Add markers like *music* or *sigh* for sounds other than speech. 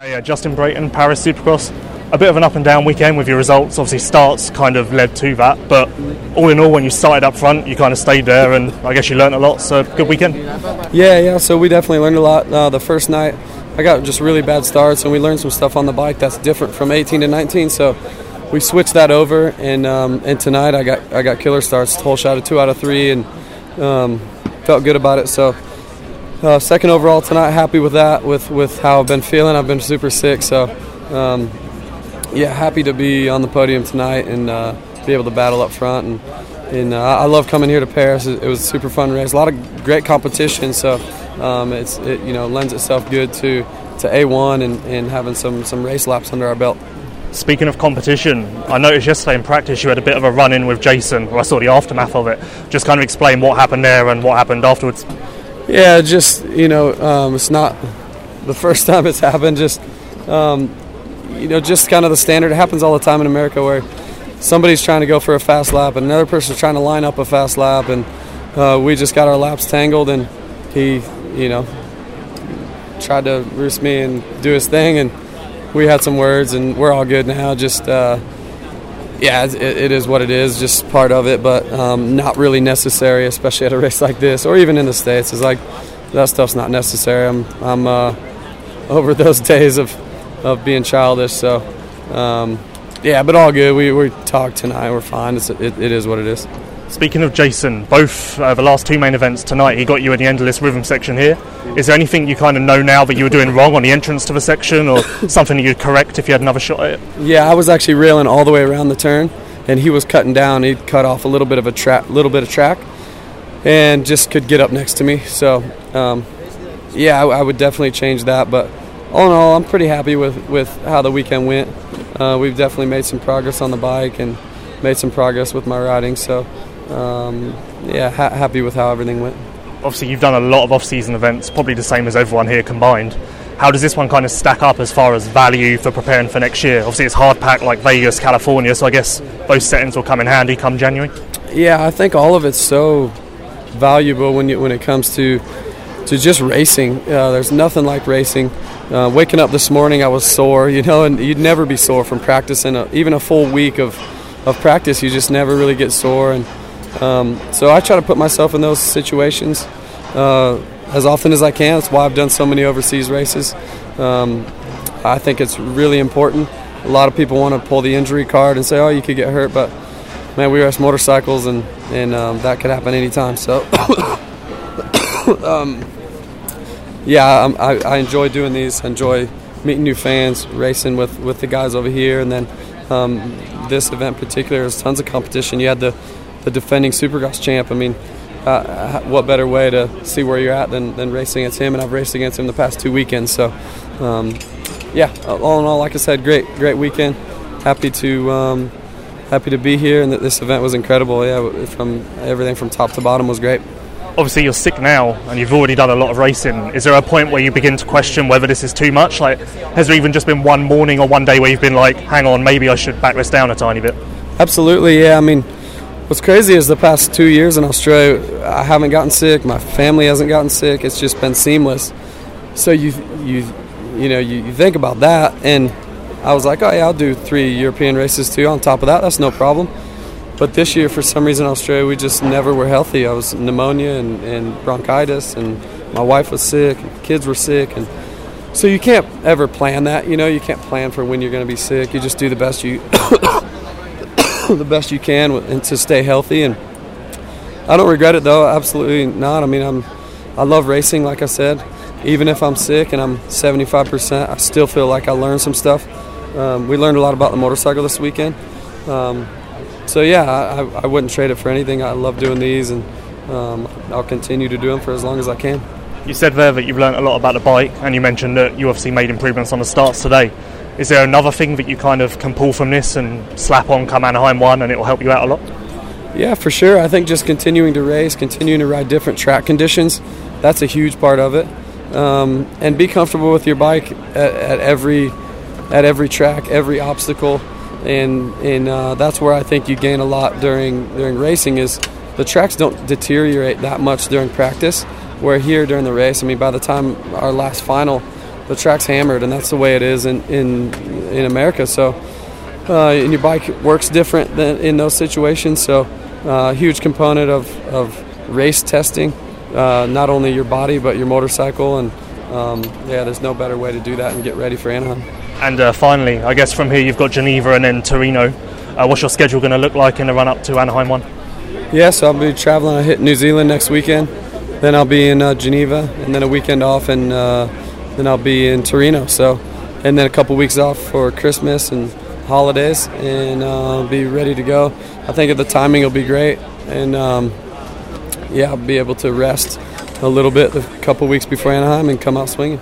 Hey, uh, Justin Brayton, Paris Supercross. A bit of an up and down weekend with your results. Obviously, starts kind of led to that, but all in all, when you started up front, you kind of stayed there, and I guess you learned a lot. So, good weekend. Yeah, yeah. So we definitely learned a lot. Uh, the first night, I got just really bad starts, and we learned some stuff on the bike that's different from 18 to 19. So we switched that over, and um, and tonight I got I got killer starts. Whole shot of two out of three, and um, felt good about it. So. Uh, second overall tonight, happy with that. With with how I've been feeling, I've been super sick, so um, yeah, happy to be on the podium tonight and uh, be able to battle up front. And, and uh, I love coming here to Paris. It, was a super fun race, a lot of great competition. So um, it's it you know lends itself good to to A1 and, and having some some race laps under our belt. Speaking of competition, I noticed yesterday in practice you had a bit of a run in with Jason. I saw the aftermath of it. Just kind of explain what happened there and what happened afterwards. Yeah, just you know, um, it's not the first *laughs* time it's happened. Just um, you know, just kind of the standard. It happens all the time in America where somebody's trying to go for a fast lap and another person's trying to line up a fast lap, and uh, we just got our laps tangled, and he, you know, tried to roost me and do his thing, and we had some words, and we're all good now. Just uh, yeah, it, it is what it is, just part of it, but um, not really necessary, especially at a race like this, or even in the states. It's like that stuff's not necessary. I'm I'm uh, *laughs* over those days of of being childish. So um, yeah, but all good. We we talked tonight. We're fine. It's, it, it is what it is. Speaking of Jason, both uh, the last two main events tonight, he got you in the endless rhythm section here. Is there anything you kind of know now that you were doing wrong on the entrance to the section, or *laughs* something you'd correct if you had another shot at it? Yeah, I was actually railing all the way around the turn, and he was cutting down. He'd cut off a little bit of a track, little bit of track, and just could get up next to me. So, um, yeah, I, I, would definitely change that. But all in all, I'm pretty happy with with how the weekend went. Uh, we've definitely made some progress on the bike and made some progress with my riding. So um, yeah, ha- happy with how everything went. Obviously, you've done a lot of off-season events, probably the same as everyone here combined. How does this one kind of stack up as far as value for preparing for next year? Obviously, it's hard packed like Vegas, California, so I guess those settings will come in handy come January. Yeah, I think all of it's so valuable when you, when it comes to to just racing. Uh, there's nothing like racing. Uh, waking up this morning, I was sore, you know, and you'd never be sore from practicing. A, even a full week of of practice, you just never really get sore and um, so I try to put myself in those situations uh, as often as I can. That's why I've done so many overseas races. Um, I think it's really important. A lot of people want to pull the injury card and say, "Oh, you could get hurt," but man, we race motorcycles, and and um, that could happen anytime. So, *coughs* um, yeah, I, I, enjoy doing these. I enjoy meeting new fans, racing with with the guys over here, and then um, this event in particular is tons of competition. You had the the defending Supercross champ. I mean, uh, what better way to see where you're at than, than racing against him? And I've raced against him the past two weekends. So, um, yeah, all in all, like I said, great, great weekend. Happy to um, happy to be here, and that this event was incredible. Yeah, from everything from top to bottom was great. Obviously, you're sick now, and you've already done a lot of racing. Is there a point where you begin to question whether this is too much? Like, has there even just been one morning or one day where you've been like, "Hang on, maybe I should back this down a tiny bit"? Absolutely, yeah. I mean, What's crazy is the past two years in Australia, I haven't gotten sick. My family hasn't gotten sick. It's just been seamless. So you you you know you, you think about that, and I was like, oh yeah, I'll do three European races too. On top of that, that's no problem. But this year, for some reason, Australia, we just never were healthy. I was pneumonia and, and bronchitis, and my wife was sick, and kids were sick, and so you can't ever plan that. You know, you can't plan for when you're going to be sick. You just do the best you *coughs* *coughs* *laughs* the best you can and to stay healthy. And I don't regret it though, absolutely not. I mean, I'm I love racing, like I said. Even if I'm sick and I'm 75%, I still feel like I learned some stuff. Um, we learned a lot about the motorcycle this weekend. Um, so yeah, I, I, wouldn't trade it for anything. I love doing these, and um, I'll continue to do them for as long as I can. You said there that you've learned a lot about the bike, and you mentioned that you obviously made improvements on the starts today. Is there another thing that you kind of can pull from this and slap on come Anaheim 1 and it will help you out a lot? Yeah, for sure. I think just continuing to race, continuing to ride different track conditions, that's a huge part of it. Um, and be comfortable with your bike at, at, every at every track, every obstacle, and and uh, that's where I think you gain a lot during during racing. Is the tracks don't deteriorate that much during practice. Where here during the race, I mean, by the time our last final, the track's hammered, and that's the way it is in in, in America. So, uh, and your bike works different than in those situations. So, uh, huge component of, of race testing, uh, not only your body but your motorcycle, and um, yeah, there's no better way to do that and get ready for Anaheim. And uh, finally, I guess from here you've got Geneva and then Torino. Uh, what's your schedule going to look like in the run up to Anaheim one? Yeah, so I'll be traveling. I hit New Zealand next weekend. Then I'll be in uh, Geneva, and then a weekend off, and uh, then I'll be in Torino. So, and then a couple weeks off for Christmas and holidays, and uh, be ready to go. I think the timing will be great, and um, yeah, I'll be able to rest a little bit a couple weeks before Anaheim and come out swinging.